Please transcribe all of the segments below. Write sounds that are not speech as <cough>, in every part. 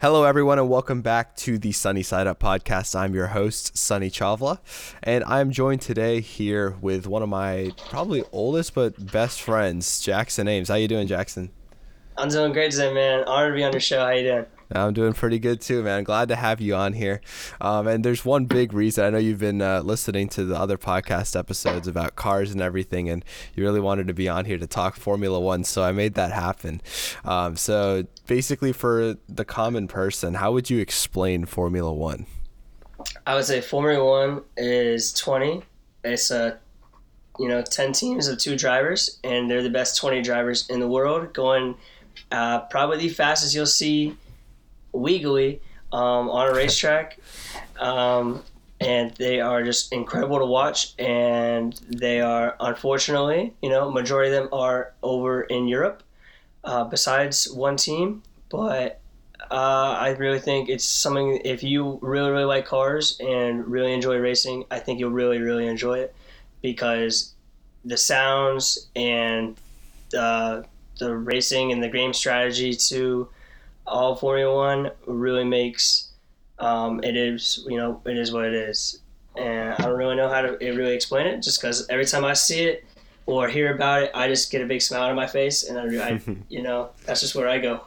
Hello, everyone, and welcome back to the Sunny Side Up podcast. I'm your host, Sunny Chavla, and I'm joined today here with one of my probably oldest but best friends, Jackson Ames. How you doing, Jackson? I'm doing great today, man. Honored to be on your show. How you doing? I'm doing pretty good too, man. Glad to have you on here. Um, and there's one big reason. I know you've been uh, listening to the other podcast episodes about cars and everything, and you really wanted to be on here to talk Formula One. So I made that happen. Um, so basically, for the common person, how would you explain Formula One? I would say Formula One is 20. It's a you know 10 teams of two drivers, and they're the best 20 drivers in the world, going uh, probably the fastest you'll see legally um, on a racetrack. <laughs> Um, and they are just incredible to watch. And they are, unfortunately, you know, majority of them are over in Europe, uh, besides one team. But uh, I really think it's something. If you really, really like cars and really enjoy racing, I think you'll really, really enjoy it because the sounds and the the racing and the game strategy to all Formula One really makes um, it is you know it is what it is, and I don't really know how to really explain it. Just because every time I see it or hear about it, I just get a big smile on my face, and I, I <laughs> you know that's just where I go.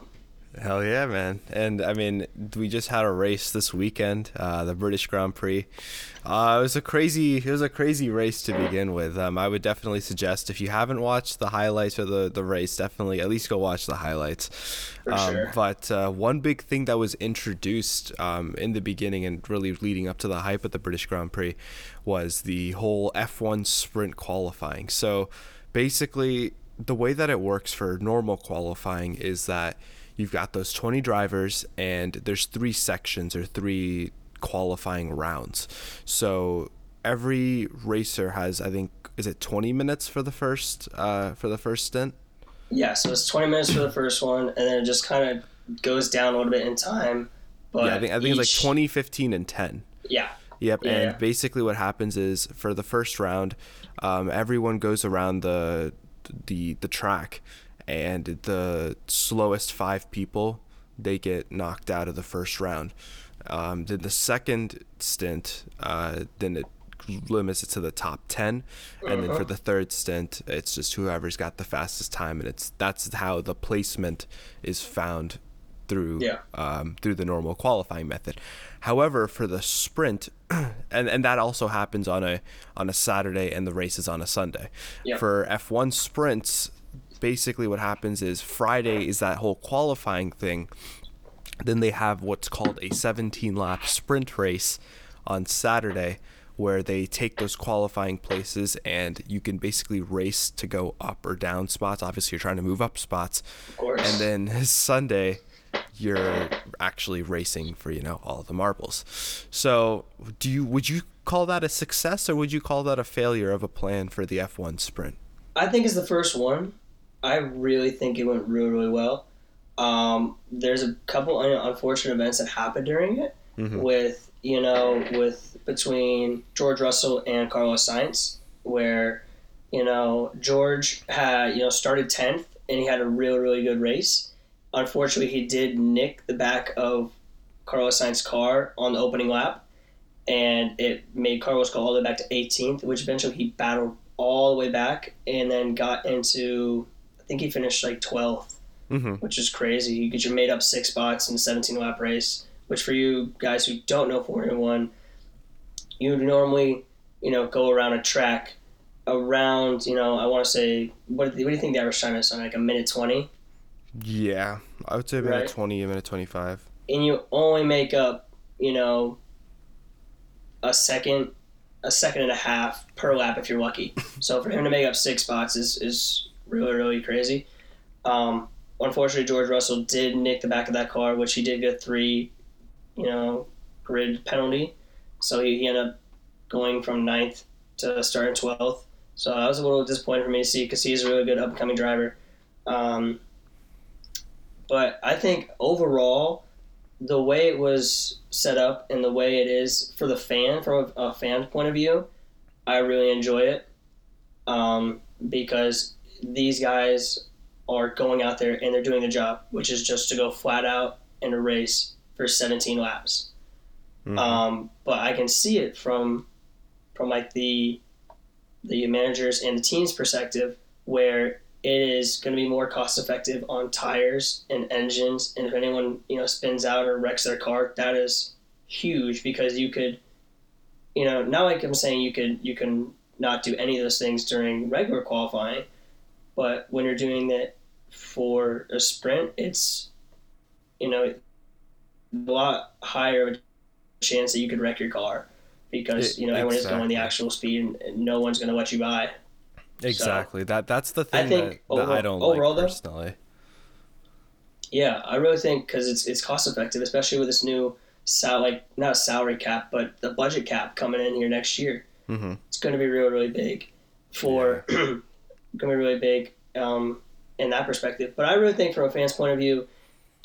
Hell yeah, man! And I mean, we just had a race this weekend, uh, the British Grand Prix. Uh, it was a crazy, it was a crazy race to begin with. Um, I would definitely suggest if you haven't watched the highlights or the the race, definitely at least go watch the highlights. Um, sure. But uh, one big thing that was introduced um, in the beginning and really leading up to the hype of the British Grand Prix was the whole F1 sprint qualifying. So basically, the way that it works for normal qualifying is that you've got those 20 drivers and there's three sections or three qualifying rounds. So every racer has I think is it 20 minutes for the first uh, for the first stint? Yeah, so it's 20 minutes for the first one and then it just kind of goes down a little bit in time. But yeah, I think I think each, it's like 20, 15 and 10. Yeah. Yep, Yeah, and yeah. basically what happens is for the first round, um, everyone goes around the the the track, and the slowest five people they get knocked out of the first round. Um, then the second stint, uh, then it limits it to the top 10 and then Uh-huh. for the third stint it's just whoever's got the fastest time and it's that's how the placement is found through Yeah. um, through the normal qualifying method. However, for the sprint, <clears throat> and, and that also happens on a on a Saturday and the race is on a Sunday. Yeah. For F1 sprints, basically what happens is Friday is that whole qualifying thing. Then they have what's called a 17 lap sprint race on Saturday where they take those qualifying places and you can basically race to go up or down spots. Obviously, you're trying to move up spots. Of course. And then <laughs> Sunday, you're actually racing for you know all the marbles. So, do you would you call that a success or would you call that a failure of a plan for the F1 sprint? I think it's the first one. I really think it went really, really well. Um, there's a couple unfortunate events that happened during it Mhm. with, you know, with between George Russell and Carlos Sainz, where, you know, George had, you know, started 10th and he had a really, really good race. Unfortunately, he did nick the back of Carlos Sainz's car on the opening lap, and it made Carlos go all the way back to 18th, which eventually he battled all the way back and then got into, I think he finished like 12th, Mm-hmm. which is crazy You get your made up six spots in a 17 lap race, which for you guys who don't know Formula One, you normally, you know, go around a track around, you know, I want to say, what, what do you think the average time is on like a minute 20? Yeah, I would say about Right. 20, a minute 25. and you only make up, you know, a second, a second and a half per lap if you're lucky. <laughs> so for him to make up six spots is is really really crazy. Um, unfortunately, George Russell did nick the back of that car, which he did get three, you know, grid penalty. So he, he ended up going from ninth to starting twelfth. So that was a little disappointing for me to see because he's a really good upcoming driver. Um, but I think overall, the way it was set up and the way it is for the fan, from a, a fan point of view, I really enjoy it um, because these guys are going out there and they're doing the job, which is just to go flat out in a race for 17 laps. Mhm. Um, but I can see it from from like the the managers and the team's perspective, where it is going to be more cost effective on tires and engines, and if anyone you know spins out or wrecks their car, that is huge because you could, you know, not like I'm saying you could you can not do any of those things during regular qualifying, but when you're doing it for a sprint, it's you know a lot higher chance that you could wreck your car because you know everyone is going the actual speed and, and no one's going to let you by. exactly. That that's the I thing think that, that I don't overall, like though- personally. Yeah, I really think because it's it's cost effective, especially with this new sal like not a salary cap, but the budget cap coming in here next year. hmm It's going to be real, really big for <clears throat> going to be really big um, in that perspective. But I really think from a fan's point of view,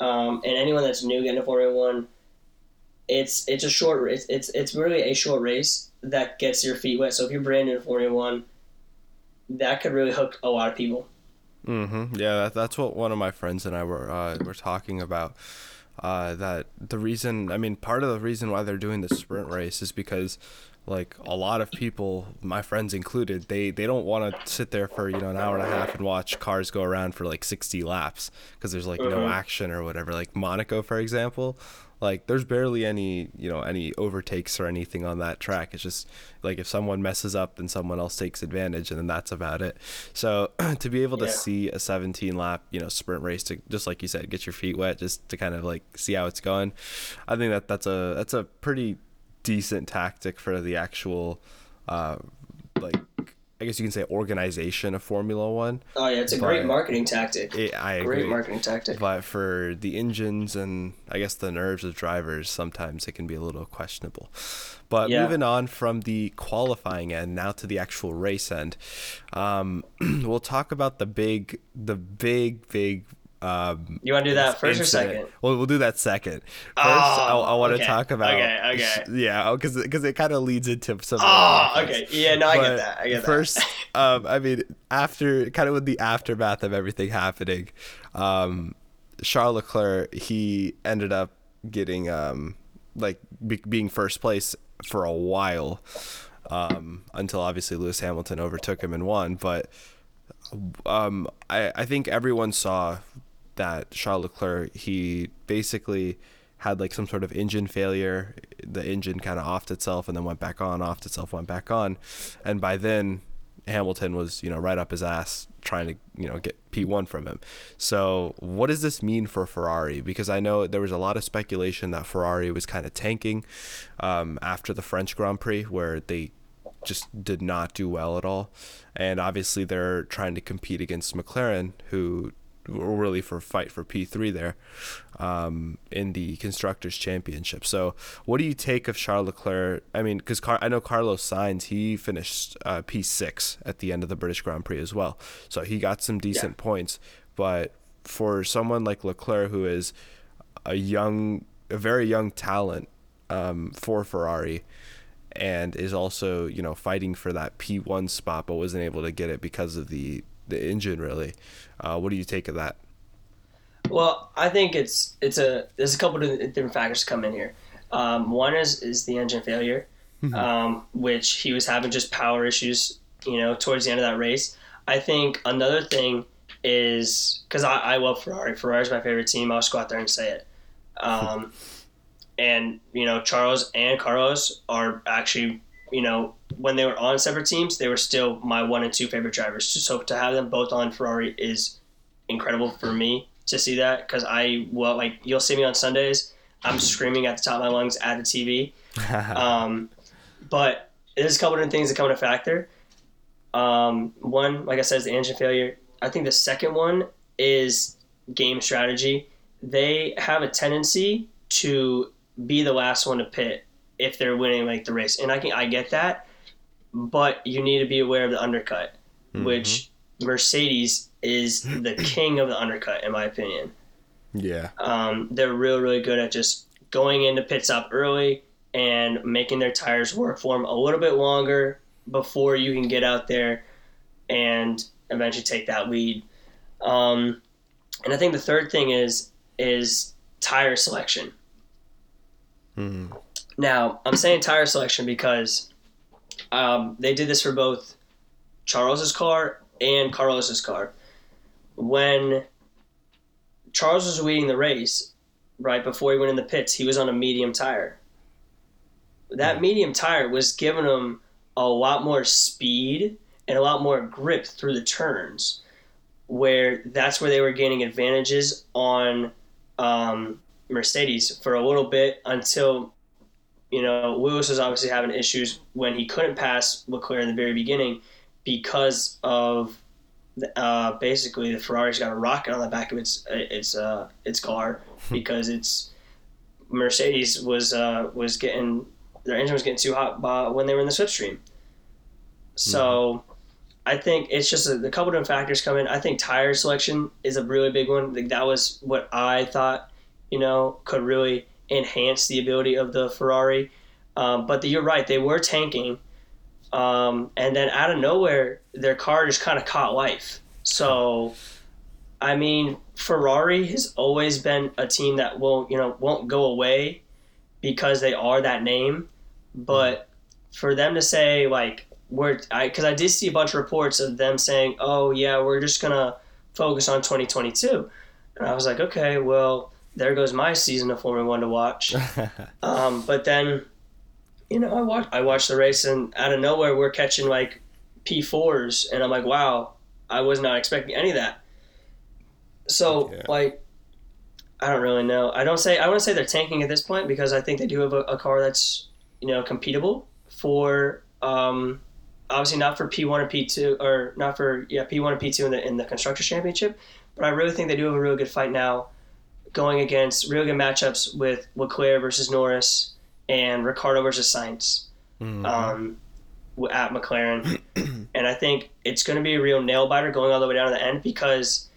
um, and anyone that's new getting to Formula One, it's it's a short it's it's it's really a short race that gets your feet wet. So if you're brand new to Formula One, that could really hook a lot of people. Mm-hmm. Yeah, that, that's what one of my friends and I were uh, were talking about. Uh, that the reason, I mean, part of the reason why they're doing the sprint race is because, like, a lot of people, my friends included, they they don't want to sit there for you know an hour and a half and watch cars go around for like sixty laps because there's like no Mhm. action or whatever. Like Monaco, for example, like there's barely any you know any overtakes or anything on that track. It's just like if someone messes up, then someone else takes advantage, and then that's about it. So <clears throat> to be able to Yeah. see a 17 lap you know sprint race to just like you said, get your feet wet, just to kind of like see how it's going, I think that that's a that's a pretty decent tactic for the actual uh like I guess you can say organization of Formula One. Oh yeah, it's a great marketing tactic. It, I Great agree. marketing tactic. But for the engines and I guess the nerves of drivers, sometimes it can be a little questionable. But Yeah. moving on from the qualifying end now to the actual race end, um, <clears throat> we'll talk about the big, the big, big. Um, You want to do that first or second? Well, we'll do that second. First, Oh, I, I want to okay. talk about. Okay, okay. Yeah, because because it kind of leads into some. Oh, okay. Yeah, no, I But get that. I get first, that. <laughs> um, I mean, after kind of with the aftermath of everything happening, um, Charles Leclerc he ended up getting um, like be- being first place for a while, um, until obviously Lewis Hamilton overtook him and won. But um, I I think everyone saw that Charles Leclerc he basically had like some sort of engine failure. The engine kind of offed itself and then went back on, offed itself, went back on, and by then Hamilton was you know right up his ass trying to you know get P1 from him. So what does this mean for Ferrari? Because I know there was a lot of speculation that Ferrari was kind of tanking um, after the French Grand Prix where they just did not do well at all. And obviously they're trying to compete against McLaren, who really for fight for P3 there um, in the Constructors' Championship. So what do you take of Charles Leclerc? I mean, because Car- I know Carlos Sainz, he finished uh, P6 at the end of the British Grand Prix as well. So he got some decent points. But for someone like Leclerc, who is a young, a very young talent um, for Ferrari, and is also you know fighting for that P1 spot, but wasn't able to get it because of the the engine. Really, uh, what do you take of that? Well, I think it's it's a there's a couple of different factors come in here. Um, one is is the engine failure, um, which he was having just power issues. You know, towards the end of that race. I think another thing is because I, I love Ferrari. Ferrari's my favorite team. I'll just go out there and say it. <laughs> Um, and you know, Charles and Carlos are actually you know when they were on separate teams, they were still my one and two favorite drivers. So to have them both on Ferrari is incredible for me to see that because I well like you'll see me on Sundays. I'm screaming at the top of my lungs at the TV. <laughs> Um, but there's a couple different things that come into factor. Um, one, like I said, is the engine failure. I think the second one is game strategy. They have a tendency to be the last one to pit if they're winning like the race, and I can I get that, but you need to be aware of the undercut, which Mercedes is the <clears throat> king of the undercut in my opinion. yeah, Um, they're really, really good at just going into pit stop early and making their tires work for them a little bit longer before you can get out there and eventually take that lead. Um, and I think the third thing is is tire selection. Mm. Now, I'm saying tire selection because um, they did this for both Charles's car and Carlos's car. When Charles was leading the race, right before he went in the pits, he was on a medium tire. That Hmm. medium tire was giving him a lot more speed and a lot more grip through the turns, where that's where they were gaining advantages on um, Mercedes for a little bit until you know, Lewis was obviously having issues when he couldn't pass Leclerc in the very beginning because of uh, basically the Ferrari's got a rocket on the back of its its uh, its car <laughs> because it's Mercedes was uh, was getting their engine was getting too hot by, when they were in the slipstream. So. I think it's just a, a couple different factors come in. I think tire selection is a really big one. Like that was what I thought, you know, could really enhance the ability of the Ferrari. Um, but the, you're right, they were tanking, um, and then out of nowhere, their car just kind of caught life. So, I mean, Ferrari has always been a team that will, you know, won't go away because they are that name. But for them to say like we're, I because I did see a bunch of reports of them saying, oh yeah, we're just gonna focus on 2022, and I was like, okay, well there goes my season of Formula One to watch. <laughs> um, but then, you know, I watch I watched the race, and out of nowhere, we're catching like P fours, and I'm like, wow, I was not expecting any of that. So Yeah. like, I don't really know. I don't say I wouldn't say they're tanking at this point because I think they do have a, a car that's you know competable for um, obviously not for P one and P two or not for yeah P one and P two in the in the constructors championship, but I really think they do have a really good fight now going against real good matchups with Leclerc versus Norris and Ricciardo versus Sainz Mhm. um, at McLaren. <clears throat> and I think it's going to be a real nail biter going all the way down to the end because,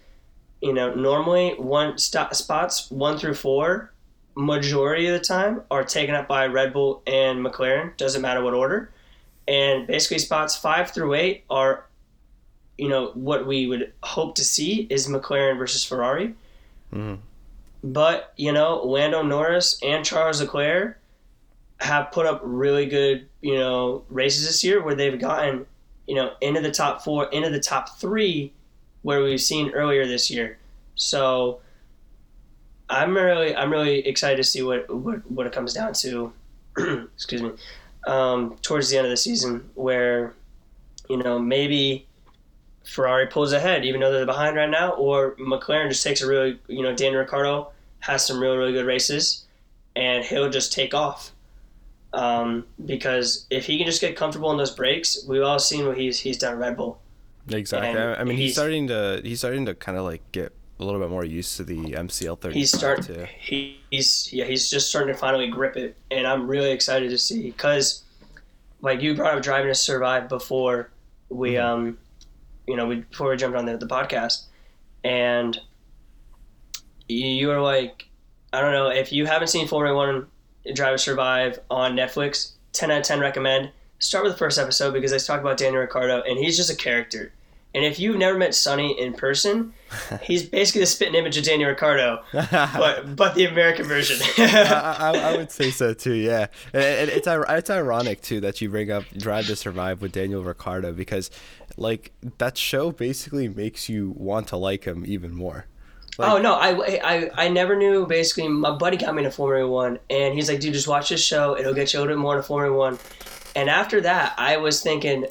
you know, normally one st- spots one through four, majority of the time, are taken up by Red Bull and McLaren. Doesn't matter what order. And basically, spots five through eight are, you know, what we would hope to see is McLaren versus Ferrari. Mhm. But you know, Lando Norris and Charles Leclerc have put up really good, you know, races this year where they've gotten, you know, into the top four, into the top three, where we've seen earlier this year. So I'm really, I'm really excited to see what what, what it comes down to. <clears throat> excuse me. Um, towards the end of the season, where you know maybe Ferrari pulls ahead, even though they're behind right now, or McLaren just takes a really, you know, Daniel Ricciardo has some really, really good races, and he'll just take off. Um, because if he can just get comfortable in those brakes, we've all seen what he's he's done at Red Bull. Exactly. And I mean, he's, he's- starting to he's starting to kind of like get a little bit more used to the MCL thirty. He's start too. he, he's yeah he's just starting to finally grip it, and I'm really excited to see because, like you brought up driving to survive before we Mhm. um, you know we before we jumped on the the podcast, and you, you were like, I don't know if you haven't seen Formula One Drive to Survive on Netflix, ten out of ten recommend. Start with the first episode because they talk about Daniel Ricciardo, and he's just a character. And if you've never met Sonny in person, <laughs> he's basically the spitting image of Daniel Ricciardo, <laughs> but but the American version. <laughs> I, I, I would say so too. Yeah, and it's it's ironic too that you bring up Drive to Survive with Daniel Ricciardo because, like, that show basically makes you want to like him even more. Like- oh no, I, I I never knew. Basically, my buddy got me into Formula One, and he's like, "Dude, just watch this show. It'll get you a little bit more into Formula One." And after that, I was thinking,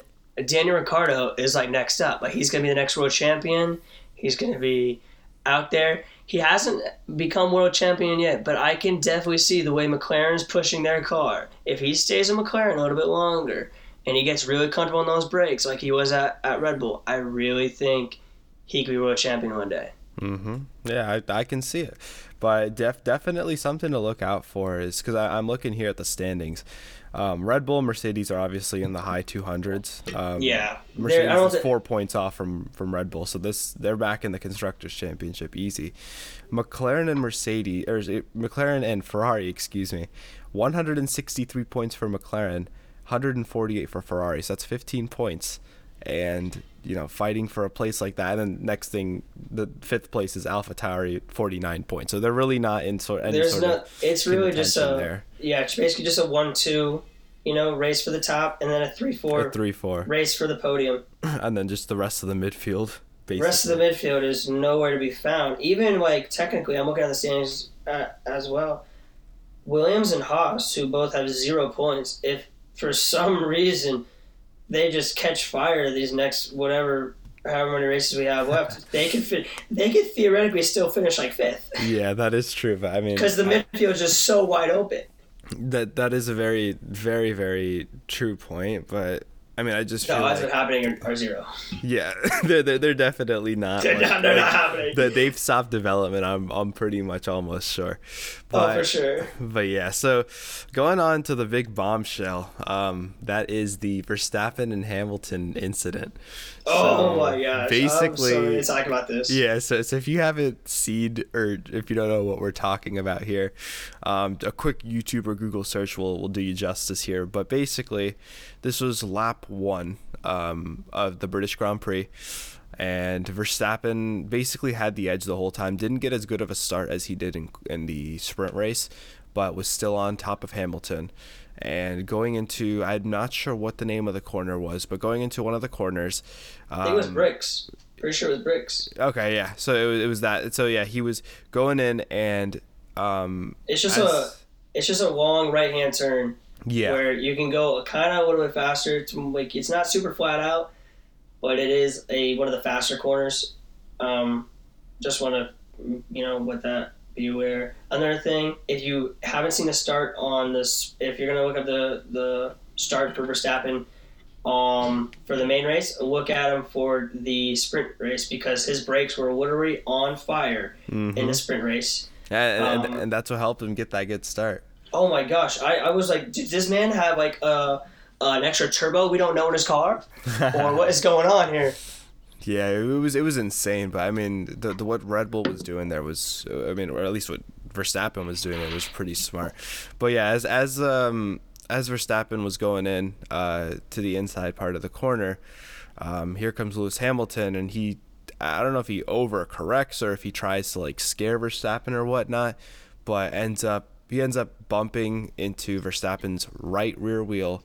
Daniel Ricciardo is like next up. Like he's gonna be the next world champion. He's gonna be out there. He hasn't become world champion yet, but I can definitely see the way McLaren's pushing their car. If he stays in McLaren a little bit longer and he gets really comfortable in those brakes like he was at, at Red Bull, I really think he could be world champion one day. Mm-hmm. Yeah, I, I can see it, but def, definitely something to look out for is because I'm looking here at the standings. Um, Red Bull, Mercedes are obviously in the high 200s. Um, Yeah, Mercedes is thi- four points off from from Red Bull, so this they're back in the constructors' championship easy. McLaren and Mercedes, or is it McLaren and Ferrari, excuse me, 163 points for McLaren, 148 for Ferrari. So that's 15 points, and you know fighting for a place like that. And then next thing, the fifth place is Alpha Tauri, 49 points. So they're really not in sort any There's sort not. of It's really just a there. yeah. It's basically just a one-two, you know, race for the top, and then a three-four a three four, race for the podium. <clears throat> and then just the rest of the midfield. The rest of the midfield is nowhere to be found. Even like technically, I'm looking at the standings uh, as well. Williams and Haas, who both have zero points, if for some <laughs> reason they just catch fire these next whatever however many races we have left, <laughs> they could fit. They could theoretically still finish like fifth yeah, that is true. But I mean, because the midfield is just so wide open. that that is a very very very true point. But I mean, I just No, that's like, what's happening are- are zero. yeah, <laughs> they're, they're they're definitely not. They're like- not, they're like, not happening. that they've stopped development. I'm I'm pretty much almost sure. oh, for sure. <laughs> But yeah, so going on to the big bombshell, um, that is the Verstappen and Hamilton incident. Oh So, my gosh! Basically, I'm so to talk about this. yeah. So, so if you haven't seen or if you don't know what we're talking about here, um, a quick YouTube or Google search will will do you justice here. But basically, this was lap one um, of the British Grand Prix. And Verstappen basically had the edge the whole time. Didn't get as good of a start as he did in, in the sprint race, but was still on top of Hamilton. And going into, I'm not sure what the name of the corner was, but going into one of the corners, um, I think it was bricks. Pretty sure it was bricks. Okay, yeah. So it was, it was that. So yeah, he was going in and um It's just as- a it's just a long right hand turn yeah. where you can go kind of a little bit faster. It's like it's not super flat out, but it is a one of the faster corners. Um, just want to you know with that be aware. Another thing, if you haven't seen the start on this, if you're gonna look up the the start for Verstappen. Um, for the main race, look at him for the sprint race because his brakes were literally on fire in Mhm. the sprint race. And, and, um, and that's what helped him get that good start. Oh my gosh, I, I was like, did this man have like uh, an extra turbo we don't know in his car, <laughs> or what is going on here? Yeah, it was it was insane. But I mean, the, the what Red Bull was doing there was, uh, I mean, or at least what Verstappen was doing there was pretty smart. But yeah, as as um as Verstappen was going in uh to the inside part of the corner, um here comes Lewis Hamilton, and he, I don't know if he overcorrects or if he tries to like scare Verstappen or whatnot, but ends up he ends up bumping into Verstappen's right rear wheel,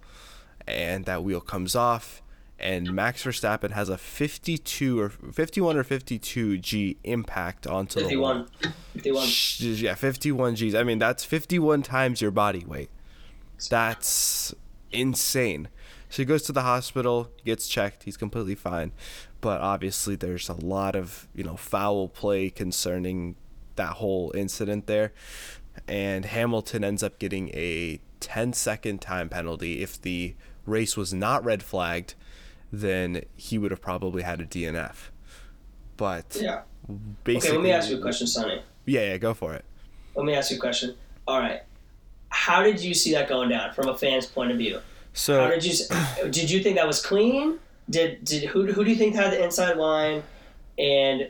and that wheel comes off and Max Verstappen has a 52 or 51 or 52 G impact onto the wall. 51. 51. Yeah, 51 Gs. I mean, that's 51 times your body weight. That's insane. So he goes to the hospital, gets checked, he's completely fine. But obviously there's a lot of, you know, foul play concerning that whole incident there. And Hamilton ends up getting a 10 second time penalty. If the race was not red flagged, then he would have probably had a DNF. But Yeah. basically Okay, let me ask you a question, Sonny. Yeah, yeah, go for it. Let me ask you a question. All right. How did you see that going down from a fan's point of view? So How did you <clears throat> did you think that was clean? Did did who who do you think had the inside line? And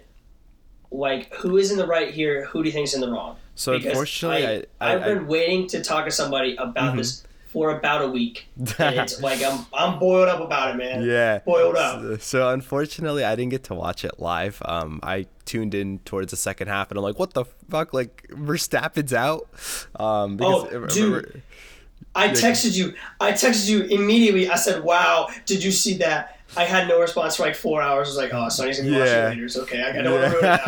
like who is in the right here? Who do you think is in the wrong? So Because unfortunately, I, I, have I, Mm-hmm. been waiting to talk to somebody about this for about a week. <laughs> And it's like I'm I'm boiled up about it, man. yeah. Boiled up. So, so unfortunately, I didn't get to watch it live. Um, I tuned in towards the second half, and I'm like, "What the fuck? Like Verstappen's out." Um, Oh, because dude. I texted you. I texted you immediately. I said, "Wow, did you see that?" I had no response for like four hours. I was like, "Oh, Sonny's gonna Yeah. watching later. It's okay. I don't want ruin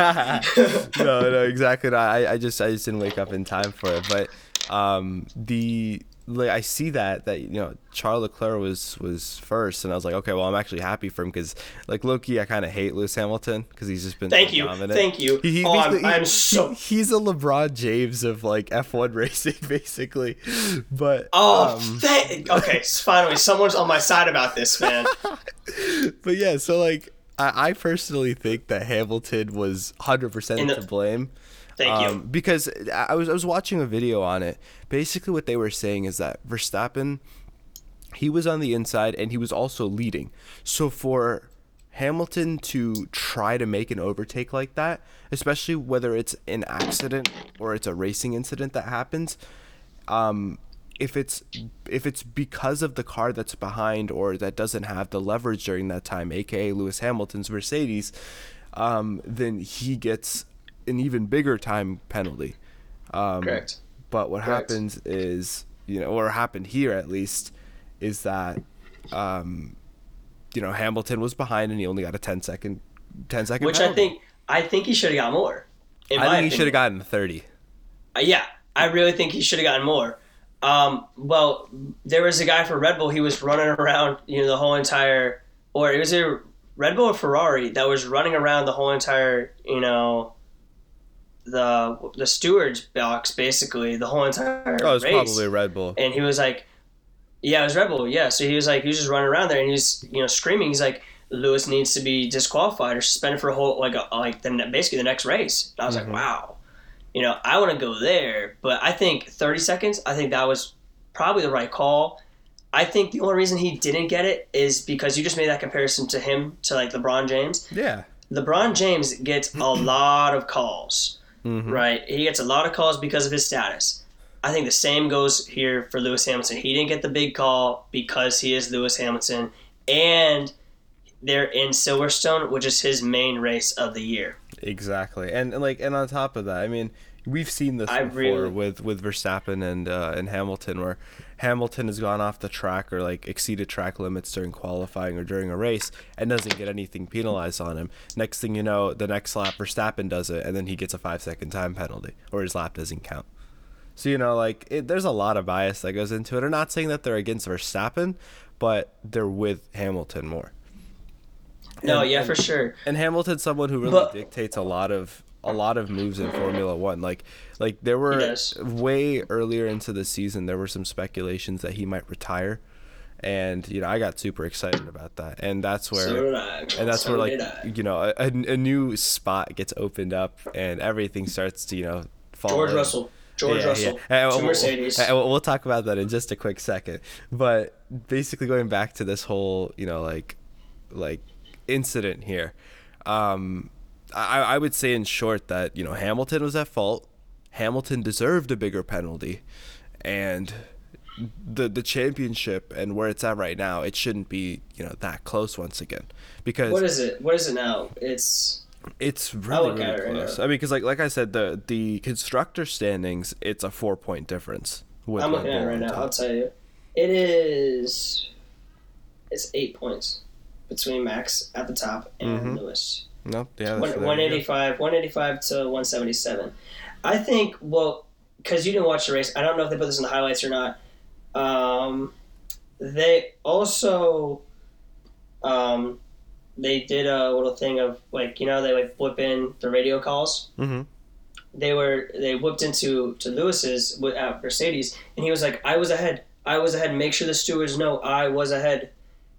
it <laughs> <laughs> no, no, exactly. Not. I, I just, I just didn't wake up in time for it. But um, the like, I see that that you know Charles Leclerc was was first, and I was like, okay, well, I'm actually happy for him because like lowkey, I kind of hate Lewis Hamilton because he's just been Thank so you. dominant. Thank you. He, he Oh, I'm- basically- I'm so- he- he's a LeBron James of like F1 <laughs> racing, basically. But Oh, um, thank. Okay, finally, someone's on my side about this, man. <laughs> but yeah, so like I, I personally think that Hamilton was 100 percent to blame. Thank you. Um, because I was I was watching a video on it. Basically, what they were saying is that Verstappen, he was on the inside and he was also leading. So for Hamilton to try to make an overtake like that, especially whether it's an accident or it's a racing incident that happens, um, if it's if it's because of the car that's behind or that doesn't have the leverage during that time, aka Lewis Hamilton's Mercedes, um, then he gets an even bigger time penalty. Um, Correct. But what Correct. happens is, you know, or happened here at least, is that, um, you know, Hamilton was behind and he only got a 10 second, 10 second Which I think I think he should have got more. I think he should have opinion. gotten 30. Uh, yeah, I really think he should have gotten more. Um, well, there was a guy for Red Bull. He was running around, you know, the whole entire, or it was a Red Bull or Ferrari that was running around the whole entire, you know, the the stewards box basically the whole entire Oh, it was race. probably Red Bull. and he was like, "Yeah, it was Red Bull." Yeah, so he was like, he was just running around there, and he's you know, screaming. He's like, "Lewis needs to be disqualified or suspended for a whole like a, like the basically the next race." And I was Mhm. like, "Wow." You know, I want to go there, but I think 30 seconds. I think that was probably the right call. I think the only reason he didn't get it is because you just made that comparison to him to like LeBron James. Yeah. LeBron James gets a <clears throat> lot of calls Mhm. right? He gets a lot of calls because of his status. I think the same goes here for Lewis Hamilton. He didn't get the big call because he is Lewis Hamilton, and they're in Silverstone, which is his main race of the year. Exactly, and, and like, and on top of that, I mean, we've seen this I before really- with with Verstappen and uh, and Hamilton, where Hamilton has gone off the track or like exceeded track limits during qualifying or during a race and doesn't get anything penalized on him. Next thing you know, the next lap Verstappen does it, and then he gets a five second time penalty, or his lap doesn't count. So you know, like, it, there's a lot of bias that goes into it. I'm not saying that they're against Verstappen, but they're with Hamilton more. No, And- yeah, and- for sure. and Hamilton's someone who really But- dictates a lot of a lot of moves in Formula One. Like like there were way earlier into the season there were some speculations that he might retire. And you know, I got super excited about that. And that's where So I. and that's So where like I. you know, a, a new spot gets opened up and everything starts to, you know, fall George in. Russell. George Yeah, Russell. yeah. We'll- Mercedes. We'll, we'll talk about that in just a quick second. But basically, going back to this whole, you know, like, like incident here, um, I, I would say in short that you know Hamilton was at fault. Hamilton deserved a bigger penalty, and the the championship and where it's at right now, it shouldn't be you know that close once again because what is it? What is it now? It's it's really, really it close. now. I mean, because like like I said, the the constructor standings, it's a four point difference. With I'm looking at it right now. I'll tell you. It is. It's eight points between Max at the top and Mhm. Lewis. No, yeah, One- that's there you go. 185, 185 to 177. I think, well, because you didn't watch the race, I don't know if they put this in the highlights or not. Um, they also, um, they did a little thing of like you know they like whip in the radio calls. Mhm. They were they whipped into to Lewis's with at Mercedes, and he was like, "I was ahead. I was ahead. Make sure the stewards know I was ahead."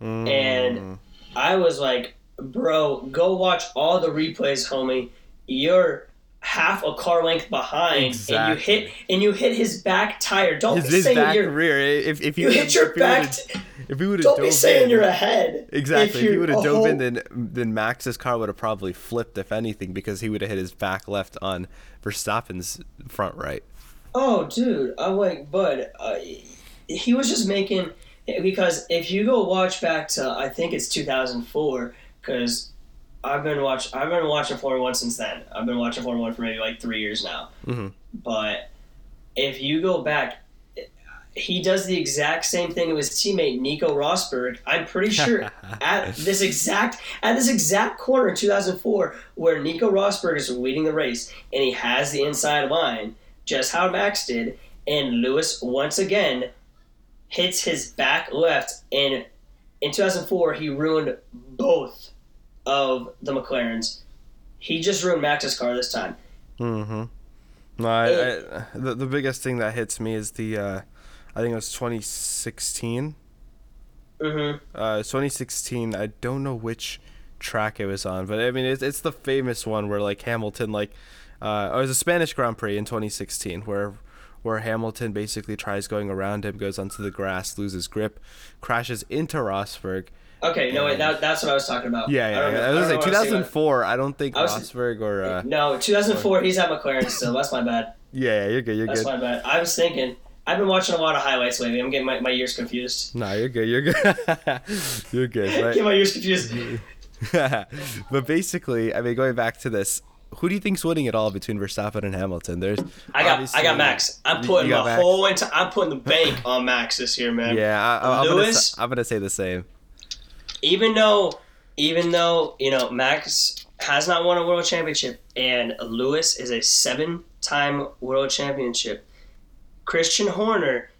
Mm. And- I was like, bro, go watch all the replays, homie. You're half a car length behind, and you hit and you hit his back tire. Don't his, be his saying back you're. rear. If if You he hit your if back. t- if he would have don't dove be saying in, you're ahead. exactly. If, he you're would have dove whole- in, then then Max's car would have probably flipped, if anything, because he would have hit his back left on Verstappen's front right. Oh, dude, I'm like, bud, uh, he was just making because if you go watch back to I think it's 2004 because I've been watch I've been watching Formula One since then. I've been watching Formula One for maybe like three years now. Mhm. But if you go back, he does the exact same thing with his teammate Nico Rosberg. I'm pretty sure <laughs> at this exact at this exact corner in 2004 where Nico Rosberg is leading the race and he has the inside line just how Max did and Lewis once again hits his back left and in 2004 he ruined both of the McLarens he just ruined Max's car this time Mm-hmm. No, I, I, the the biggest thing that hits me is the, uh, I think it was 2016. hmm Uh, 2016. I don't know which track it was on, but I mean it's it's the famous one where like Hamilton like, uh, it was a Spanish Grand Prix in 2016 where where Hamilton basically tries going around him, goes onto the grass, loses grip, crashes into Rosberg. Okay no wait that, that's what I was talking about Yeah, yeah. don't yeah. I was gonna I was 2004. I don't think I was- Rosberg or uh, no 2004 he's at McLaren still that's my bad yeah, yeah, you're good, you're That's good. That's my bad. I was thinking I've been watching a lot of highlights lately. I'm getting my, my ears confused. No, you're good. You're good. <laughs> you're good. Right? Get my ears confused. <laughs> but basically, I mean, going back to this, who do you think's winning it all between Verstappen and Hamilton? There's I got I got Max. I'm putting the whole into I'm putting the bank on Max this year, man. Yeah, I, I, I'm, gonna, Lewis? s- I'm gonna say the same. Even though even though, you know, Max has not won a world championship and Lewis is a seven time world championship, Christian Horner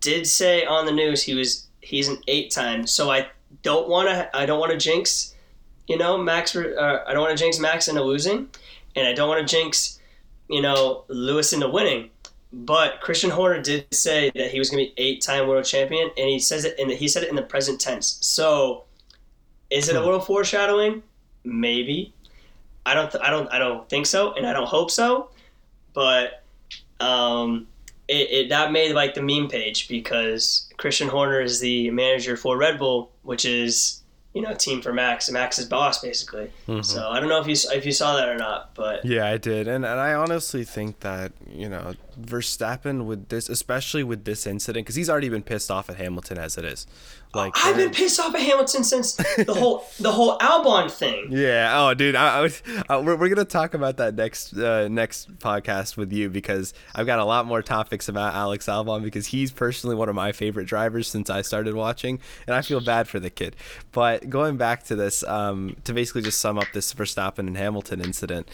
did say on the news he was he's an eight time. So I don't want to I don't want to jinx, you know, Max. Uh, I don't want to jinx Max into losing, and I don't want to jinx, you know, Lewis into winning. But Christian Horner did say that he was going to be eight time world champion, and he says it the, he said it in the present tense. So, is it a Hmm. little foreshadowing? Maybe. I don't. Th- I don't. I don't think so, and I don't hope so. But um, it, it that made like the meme page because Christian Horner is the manager for Red Bull, which is you know team for Max, Max's boss basically. Mhm. So I don't know if you if you saw that or not, but Yeah, I did, and and I honestly think that you know Verstappen with this, especially with this incident, because he's already been pissed off at Hamilton as it is. Like I've been pissed off at Hamilton since <laughs> the whole the whole Albon thing. Yeah. Oh, dude. I, I was. Uh, we're, we're gonna talk about that next uh, next podcast with you because I've got a lot more topics about Alex Albon because he's personally one of my favorite drivers since I started watching, and I feel bad for the kid. But going back to this, um, to basically just sum up this Verstappen and Hamilton incident.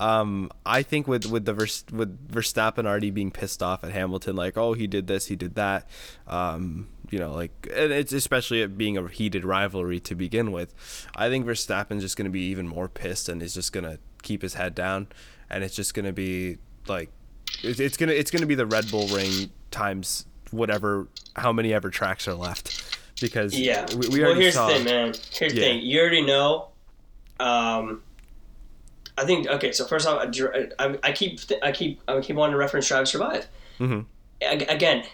Um, I think with with the Vers- with Verstappen already being pissed off at Hamilton, like, oh, he did this, he did that. Um, you know, like, and it's especially it being a heated rivalry to begin with. I think Verstappen's just going to be even more pissed and is just going to keep his head down, and it's just going to be like, it's, it's gonna it's gonna be the Red Bull Ring times whatever how many ever tracks are left because Yeah. we, we well, here's saw the thing, man. Here's the thing. You already know. Um, I think okay. So first off, I, I, I keep I keep I keep wanting to reference Drive Survive. Mhm. Ag- Again,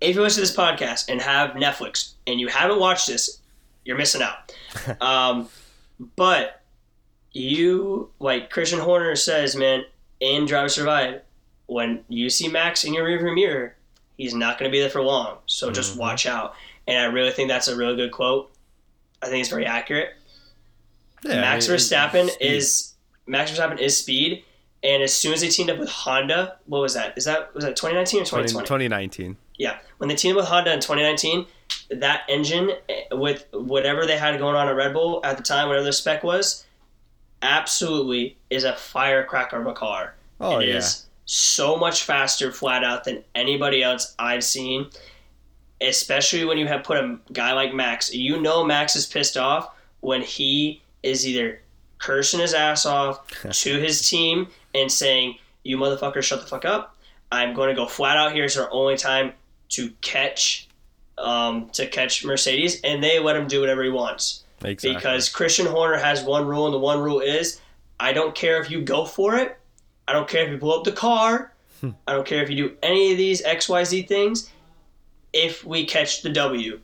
if you listen to this podcast and have Netflix and you haven't watched this, you're missing out. <laughs> um, but you like Christian Horner says, man, in Drive Survive, when you see Max in your rearview mirror, he's not going to be there for long. So just Mhm. watch out. And I really think that's a really good quote. I think it's very accurate. Yeah, Max Verstappen is Max Verstappen is speed, and as soon as they teamed up with Honda, what was that? Is that was that 2019 or 20, 2020? 2019. Yeah, when they teamed up with Honda in 2019, that engine eh, with whatever they had going on at Red Bull at the time, whatever the spec was, absolutely is a firecracker of a car. Oh It yeah. is so much faster flat out than anybody else I've seen. Especially when you have put a guy like Max. You know Max is pissed off when he is either cursing his ass off <laughs> to his team and saying, You motherfucker, shut the fuck up. I'm going to go flat out here. It's our only time to catch um, to catch Mercedes, and they let him do whatever he wants Exactly. because Christian Horner has one rule, and the one rule is I don't care if you go for it. I don't care if you blow up the car. I don't care if you do any of these XYZ things if we catch the W.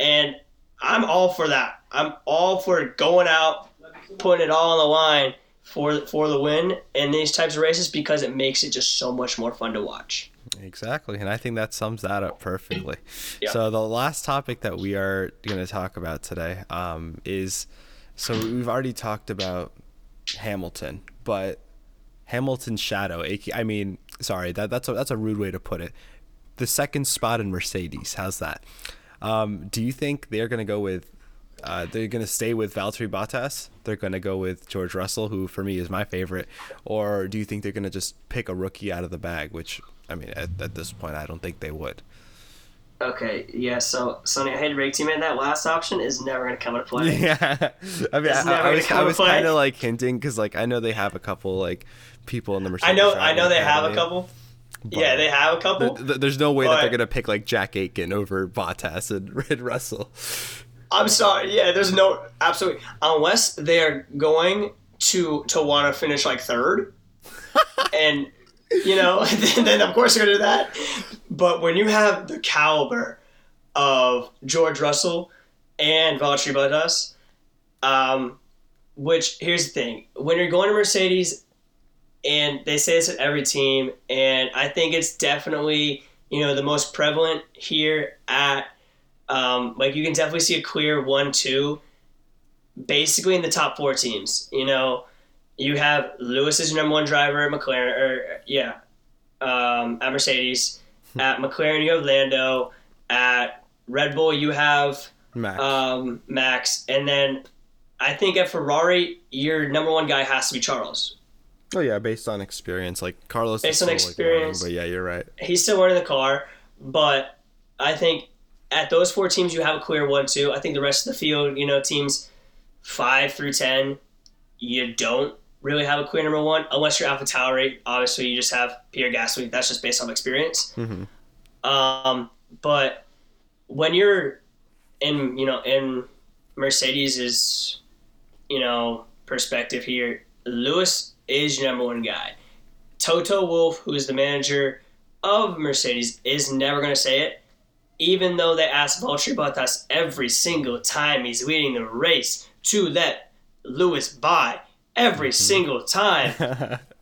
And I'm all for that. I'm all for going out, putting it all on the line for for the win in these types of races because it makes it just so much more fun to watch. Exactly, and I think that sums that up perfectly. Yeah. So the last topic that we are going to talk about today um, is so we've already talked about Hamilton, but Hamilton's shadow. I mean, sorry, that that's a, that's a rude way to put it. The second spot in Mercedes. How's that? Um, do you think they're going to go with? Uh, they're going to stay with Valtteri Bottas. They're going to go with George Russell, who for me is my favorite, or do you think they're going to just pick a rookie out of the bag? Which I mean, at, at this point, I don't think they would. Okay, yeah. So Sonny, I hate to break to you, man. That last option is never going to come into play. <laughs> Yeah, I mean, I, I was, I was kind of like hinting because, like, I know they have a couple like people in the Mercedes. I know, I know they have a couple. but Yeah, they have a couple. th- th- there's no way that they're gonna pick like Jack Aitken over Bottas and <laughs> Red Russell. I'm sorry. Yeah, there's no absolutely unless they're going to to want to finish like third, <laughs> and you know, then, <laughs> then of course they're gonna do that. But when you have the caliber of George Russell and Valtteri Bottas, um, which here's the thing: when you're going to Mercedes, and they say this at every team, and I think it's definitely you know, the most prevalent here at, um, like, you can definitely see a clear one, two, basically in the top four teams. You know, you have Lewis as your number one driver at McLaren, or, yeah, um, at Mercedes. at McLaren, you have Lando. At Red Bull, you have Max. um, Max. And then I think at Ferrari, your number one guy has to be Charles. oh yeah, based on experience, like Carlos. is Based on still, like, experience. but yeah, you're right. He's still running the car, but I think at those four teams, you have a clear one, two. I think the rest of the field, you know, teams five through 10, you don't really have a clear number one, unless you're Alpha Tauri. Obviously, you just have Pierre Gasly. That's just based on experience. hmm Um, but when you're in, you know, in Mercedes is, you know, perspective here, Lewis is your number one guy. Toto Wolff, who is the manager of Mercedes, is never going to say it. Even though they ask Valtteri Bottas every single time he's leading the race to let Lewis by every mm-hmm. single time <laughs>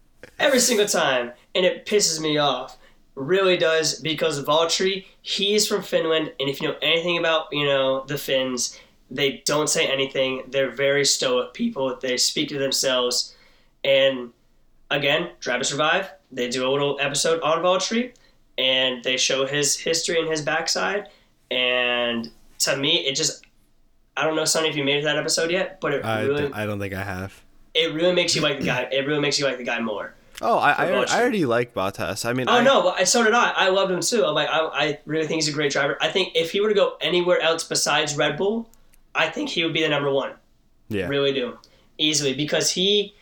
every single time, and it pisses me off. Really does because Valtteri, he's from Finland, and if you know anything about you know the Finns, they don't say anything. They're very stoic people. They speak to themselves, and again, Drive to Survive. They do a little episode on Valtteri, and they show his history and his backside. And to me, it just I don't know, Sonny, if you made it that episode yet, but it I, really I don't think I have. it really makes you like the guy. It really makes you like the guy more. Oh, I, I, I already like Bottas. I mean, Oh I, no, but I- so did I. I loved him too. I'm like, I, I really think he's a great driver. I think if he were to go anywhere else besides Red Bull, I think he would be the number one. yeah, Really do, easily because he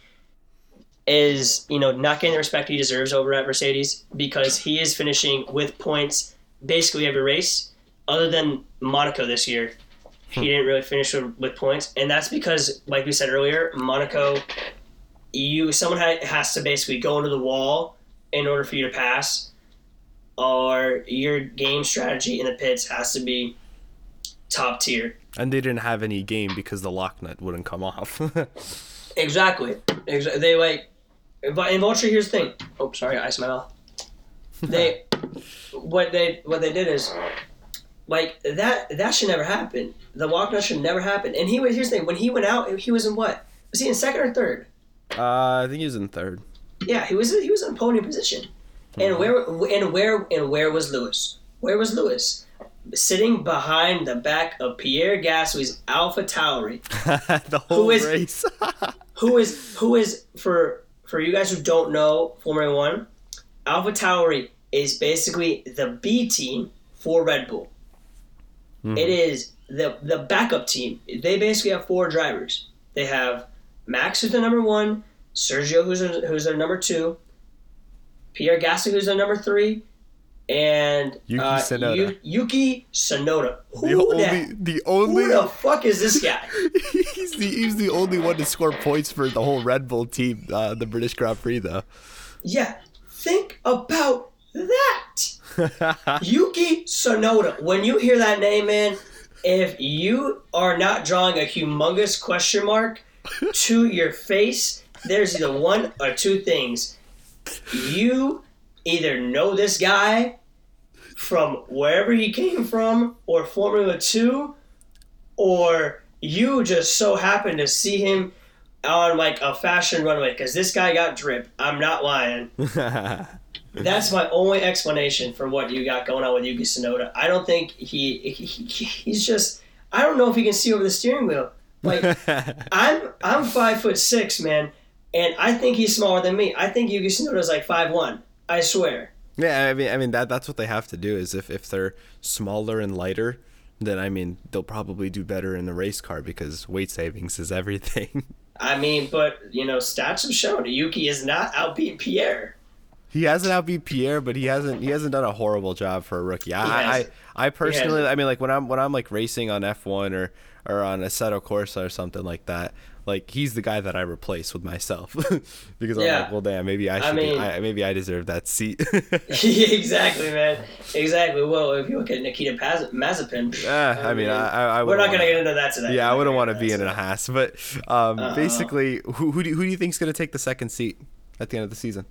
is, you know, not getting the respect he deserves over at Mercedes because he is finishing with points basically every race, other than Monaco this year. He hmm. didn't really finish with, with points, and that's because, like we said earlier, Monaco, you someone has to basically go into the wall in order for you to pass, or your game strategy in the pits has to be top tier. and they didn't have any game because the lock nut wouldn't come off. <laughs> Exactly. Exa- They like, but in Valtteri, here's the thing. Oh, sorry, ice in my mouth. <laughs> They, what they what they did is, like that that should never happen. The walk nut should never happen. And he was here's the thing. When he went out, he was in what? Was he in second or third? uh, I think he was in third. Yeah, he was he was in a podium position. And where and where and where was Lewis? Where was Lewis? Sitting behind the back of Pierre Gasly's Alpha Tauri. <laughs> the whole is- race. <laughs> who is who is for for you guys who don't know Formula One, Alpha Tauri is basically the B team for Red Bull. Mhm. It is the the backup team. They basically have four drivers. They have Max who's the number one, Sergio who's a, who's their number two, Pierre Gasly who's their number three, and Yuki uh, Tsunoda. Yu- Yuki Tsunoda. the Who, only, the, the who the fuck is this guy? <laughs> he's the he's the only one to score points for the whole Red Bull team, uh, the British Grand Prix though. Yeah, think about that. <laughs> Yuki Tsunoda. When you hear that name, man, if you are not drawing a humongous question mark <laughs> to your face, there's either one or two things. You either know this guy from wherever he came from or Formula 2, or you just so happen to see him on like a fashion runway because this guy got drip. I'm not lying. <laughs> That's my only explanation for what you got going on with Yuki Tsunoda. I don't think he, he, he he's just I don't know if he can see over the steering wheel. Like <laughs> I'm I'm five foot six, man, and I think he's smaller than me. I think Yuki Tsunoda's like five one. I swear. Yeah, I mean, I mean that that's what they have to do is if if they're smaller and lighter, then I mean they'll probably do better in the race car because weight savings is <laughs> everything. I mean, but you know, stats have shown Yuki is not outbeating Pierre. He hasn't outbeat Pierre, but he hasn't he hasn't done a horrible job for a rookie. I I. I personally, I mean, like when I'm when I'm like racing on F1 or or on a Assetto Corsa or something like that, like he's the guy that I replace with myself <laughs> because I'm like, well, damn, maybe I I should, be, I, maybe I deserve that seat. <laughs> <laughs> exactly, man. Exactly. Well, if you look at Nikita Paz- Mazepin, I mean, I, I, I we're not gonna get into that today. Yeah, I wouldn't want to be in a Haas, but um, Uh-oh. basically, who who do, who do you think's gonna take the second seat at the end of the season?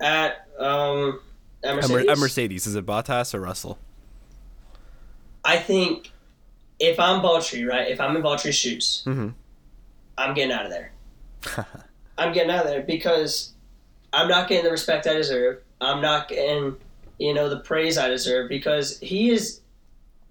At um, At Mercedes? Mer- a Mercedes. Is it Bottas or Russell? I think if I'm Valtteri, right? If I'm in Valtteri's shoes, Mhm. I'm getting out of there. <laughs> I'm getting out of there because I'm not getting the respect I deserve. I'm not getting, you know, the praise I deserve because he is,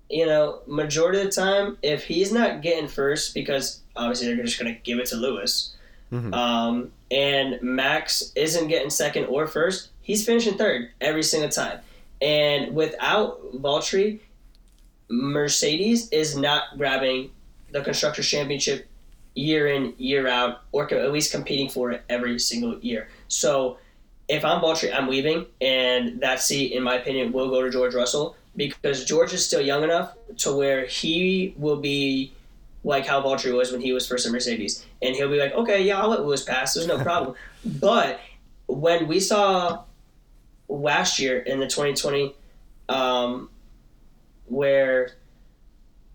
you know, majority of the time, if he's not getting first, because obviously they're just going to give it to Lewis, Mhm. um, and Max isn't getting second or first, he's finishing third every single time. And without Valtteri, Mercedes is not grabbing the Constructors' Championship year in, year out, or at least competing for it every single year. So if I'm Valtteri, I'm leaving, and that seat, in my opinion, will go to George Russell because George is still young enough to where he will be like how Valtteri was when he was first in Mercedes. And he'll be like, okay, yeah, I'll let Lewis pass. There's no <laughs> problem. but when we saw last year in the 2020, um, where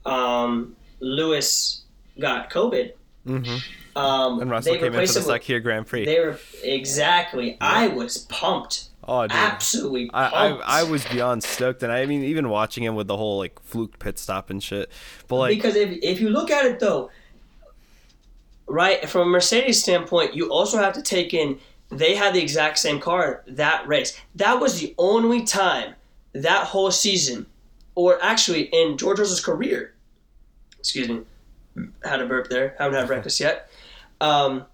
um, Lewis got COVID, hmm um, And Russell came into the Sakhir Grand Prix. They were exactly. I was pumped, oh, dude. absolutely I, pumped. I I was beyond stoked, and I mean, even watching him with the whole like fluke pit stop and shit. But like, because if if you look at it though, right from a Mercedes standpoint, you also have to take in they had the exact same car that race. That was the only time that whole season, or actually in George Russell's career. Excuse me, had a burp there. Haven't had breakfast yet. Um,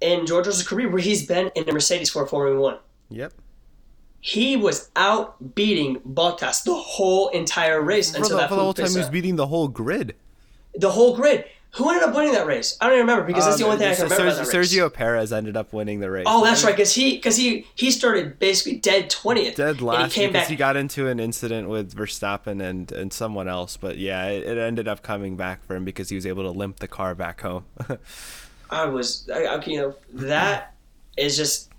in George Russell's career, where he's been in a Mercedes for Formula One. yep. He was out beating Bottas the whole entire race For until the, that for the whole time, he was beating the whole grid. the whole grid. Who ended up winning that race? I don't even remember because that's the Um, only thing I can remember race. Sergio Perez ended up winning the race. Oh, that's right, because he because he he started basically dead twentieth. Dead last and he came because back. he got into an incident with Verstappen and, and someone else. But yeah, it, it ended up coming back for him because he was able to limp the car back home. <laughs> I was, I, I, you know, that is just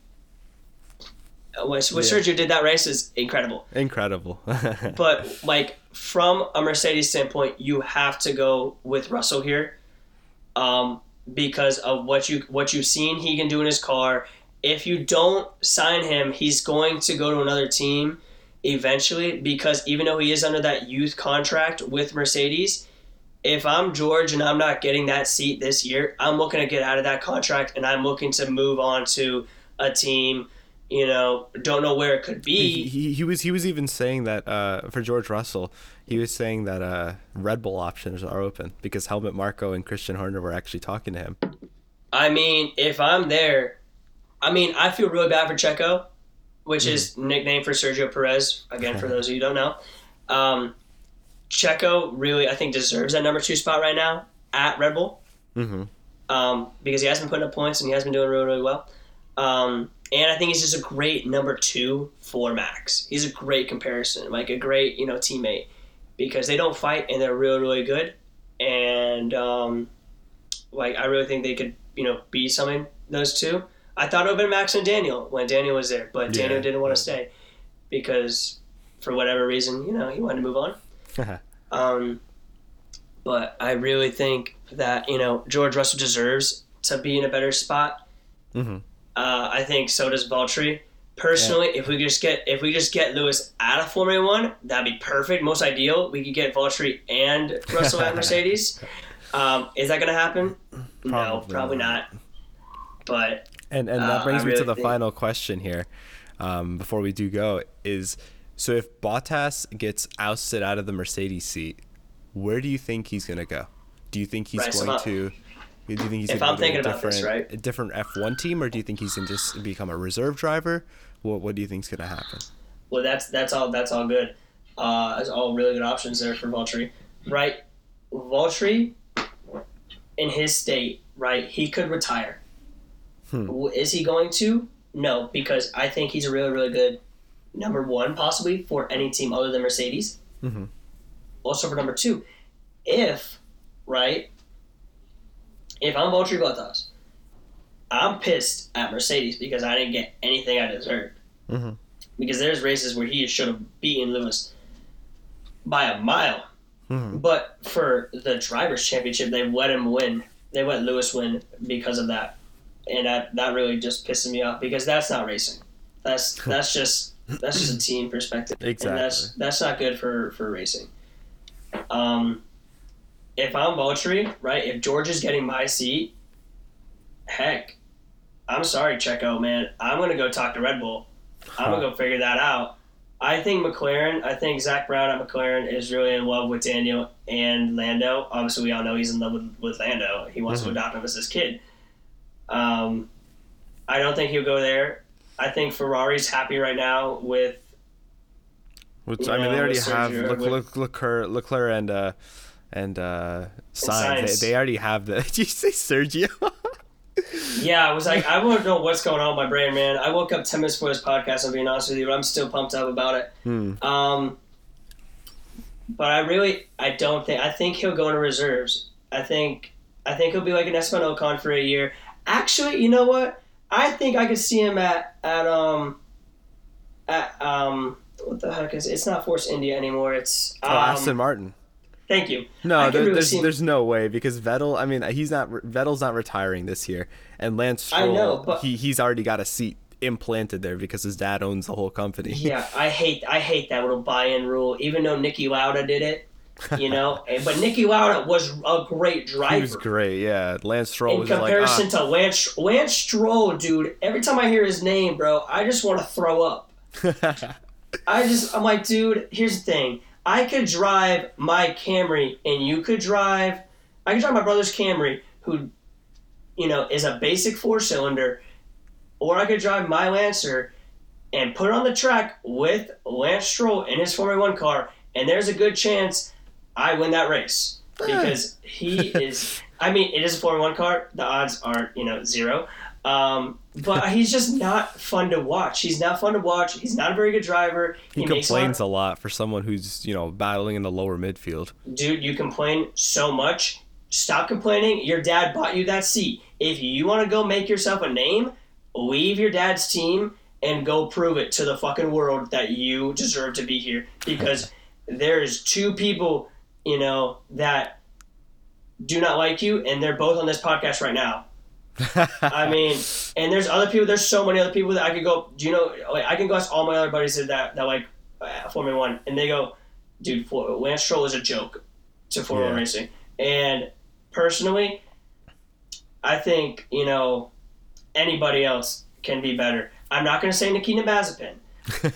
what, what Yeah. Sergio did that race is incredible. Incredible. <laughs> But like from a Mercedes standpoint, you have to go with Russell here, um, because of what you what you've seen he can do in his car. If you don't sign him, he's going to go to another team eventually. Because even though he is under that youth contract with Mercedes, if I'm George and I'm not getting that seat this year, I'm looking to get out of that contract and I'm looking to move on to a team. You know, don't know where it could he, be. he, he was he was even saying that uh, for George Russell, he was saying that uh, Red Bull options are open because Helmut Marko and Christian Horner were actually talking to him. I mean, if I'm there, I mean, I feel really bad for Checo, which is nickname for Sergio Perez. Again, for those of you who don't know, um, Checo really, I think, deserves that number two spot right now at Red Bull Mm-hmm. um, because he has been putting up points and he has been doing really, really well. Um, and I think he's just a great number two for Max. He's a great comparison, like a great, you know, teammate because they don't fight and they're really, really good. And um, like, I really think they could, you know, be something. Those two. I thought it would have been Max and Daniel when Daniel was there, but Daniel didn't want to stay because, for whatever reason, you know, he wanted to move on. <laughs> Um, but I really think that you know George Russell deserves to be in a better spot. mm-hmm. Uh, I think so does Valtteri. Personally, if we just get if we just get Lewis out of Formula One, that'd be perfect. Most ideal. We could get Valtteri and Russell at Mercedes. <laughs> Um, is that going to happen? no, Probably probably not. not. But And and Uh, that brings I me to the think- final question here, um, before we do go is so if Bottas gets ousted out of the Mercedes seat, where do you think he's gonna go? Do you think he's going to? Do you think he's If gonna I'm go to a about this, different, right? a different F1 team, or do you think he's gonna just become a reserve driver? What What do you think's gonna happen? well, that's that's all that's all good. Uh, that's all really good options there for Valtteri, right? Valtteri, in his state, right, he could retire. Hmm. Is he going to? No, because I think he's a really really good number one, possibly for any team other than Mercedes. Mm-hmm. Also for number two, if right, if I'm Valtteri Bottas, I'm pissed at Mercedes because I didn't get anything I deserved Mhm. because there's races where he should have beaten Lewis by a mile. Mhm. But for the drivers' championship, they let him win. They let Lewis win because of that, and that that really just pisses me off because that's not racing. That's <laughs> that's just That's just a team perspective. Exactly. And that's that's not good for for racing. Um, if I'm Valtteri, right? If George is getting my seat, heck, I'm sorry, Checo, man. I'm gonna go talk to Red Bull. I'm gonna go figure that out. I think McLaren. I think Zak Brown at McLaren is really in love with Daniel and Lando. Obviously, we all know he's in love with, with Lando. He wants Mhm. to adopt him as his kid. Um, I don't think he'll go there. I think Ferrari's happy right now with Which I mean, know, they already have with- Lec- Leclerc, Leclerc and uh, and uh, Sainz. Sainz. They, they already have the. <laughs> Did you say Sergio? <laughs> Yeah, I was like, I don't know what's going on with my brain, man. I woke up 10 minutes before this podcast, I'm being honest with you, but I'm still pumped up about it. hmm. Um, but I really, I don't think, I think he'll go into reserves. I think, I think he'll be like an Esteban Ocon for a year. Actually, you know what? I think I could see him at, at, um, at, um, what the heck is it? It's not Force India anymore. It's, um, oh, Aston Martin. Thank you. No, there, really there's see there's no way because Vettel. I mean, he's not Vettel's not retiring this year, and Lance Stroll. I know, but- he he's already got a seat implanted there because his dad owns the whole company. Yeah, I hate I hate that little buy-in rule. Even though Niki Lauda did it, you know, <laughs> but Niki Lauda was a great driver. he was great. Yeah, Lance Stroll In was just like, comparison ah. to Lance Lance Stroll, dude, every time I hear his name, bro, I just want to throw up. <laughs> I just I'm like, dude, here's the thing. I could drive my Camry and you could drive I could drive my brother's Camry who you know is a basic four cylinder or I could drive my Lancer and put it on the track with Lance Stroll in his Formula 1 car and there's a good chance I win that race. Because he is I mean it is a Formula 1 car the odds aren't you know zero um, but <laughs> he's just not fun to watch. He's not fun to watch. He's not a very good driver. he makes a lot of- complains a lot for someone who's you know battling in the lower midfield. dude, you complain so much. Stop complaining. Your dad bought you that seat. If you want to go make yourself a name, leave your dad's team and go prove it to the fucking world that you deserve to be here. Because <laughs> there's two people, you know, that do not like you, and they're both on this podcast right now. I mean, and there's other people. There's so many other people that I could go. Do you know? Like, I can go ask all my other buddies that that like uh, Formula One, and they go, "Dude, For- Lance Stroll is a joke to Formula One Yeah. racing." And personally, I think you know anybody else can be better. I'm not going to say Nikita Mazepin,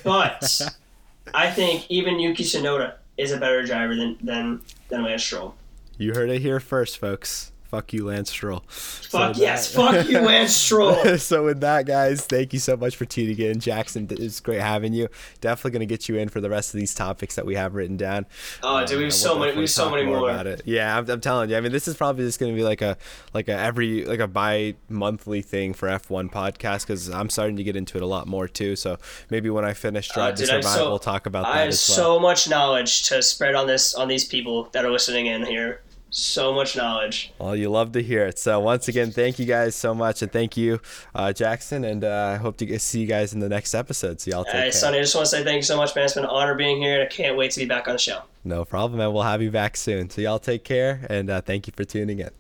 but <laughs> I think even Yuki Tsunoda is a better driver than than than Lance Stroll. you heard it here first, folks. Fuck you, Lance Stroll. Fuck So yes, that- fuck you, Lance Stroll. <laughs> so with that, guys, thank you so much for tuning in, Jackson. It's great having you. Definitely gonna get you in for the rest of these topics that we have written down. Oh, Um, dude, we have so we'll many, we have so many more. about it. Yeah, I'm, I'm telling you. I mean, this is probably just gonna be like a like a every like a bi monthly thing for F1 podcast because I'm starting to get into it a lot more too. So maybe when I finish Drive to Uh, I'm Survive, so- we'll talk about I that have as well. so much knowledge to spread on this on these people that are listening in here. So much knowledge. Well, you love to hear it. So once again, thank you guys so much, and thank you, uh, Jackson. And uh, I hope to get, see you guys in the next episode. So y'all take Hey, care. Sonny, I just want to say thank you so much, man. It's been an honor being here, and I can't wait to be back on the show. No problem, man. we'll have you back soon. So y'all take care, and uh, thank you for tuning in.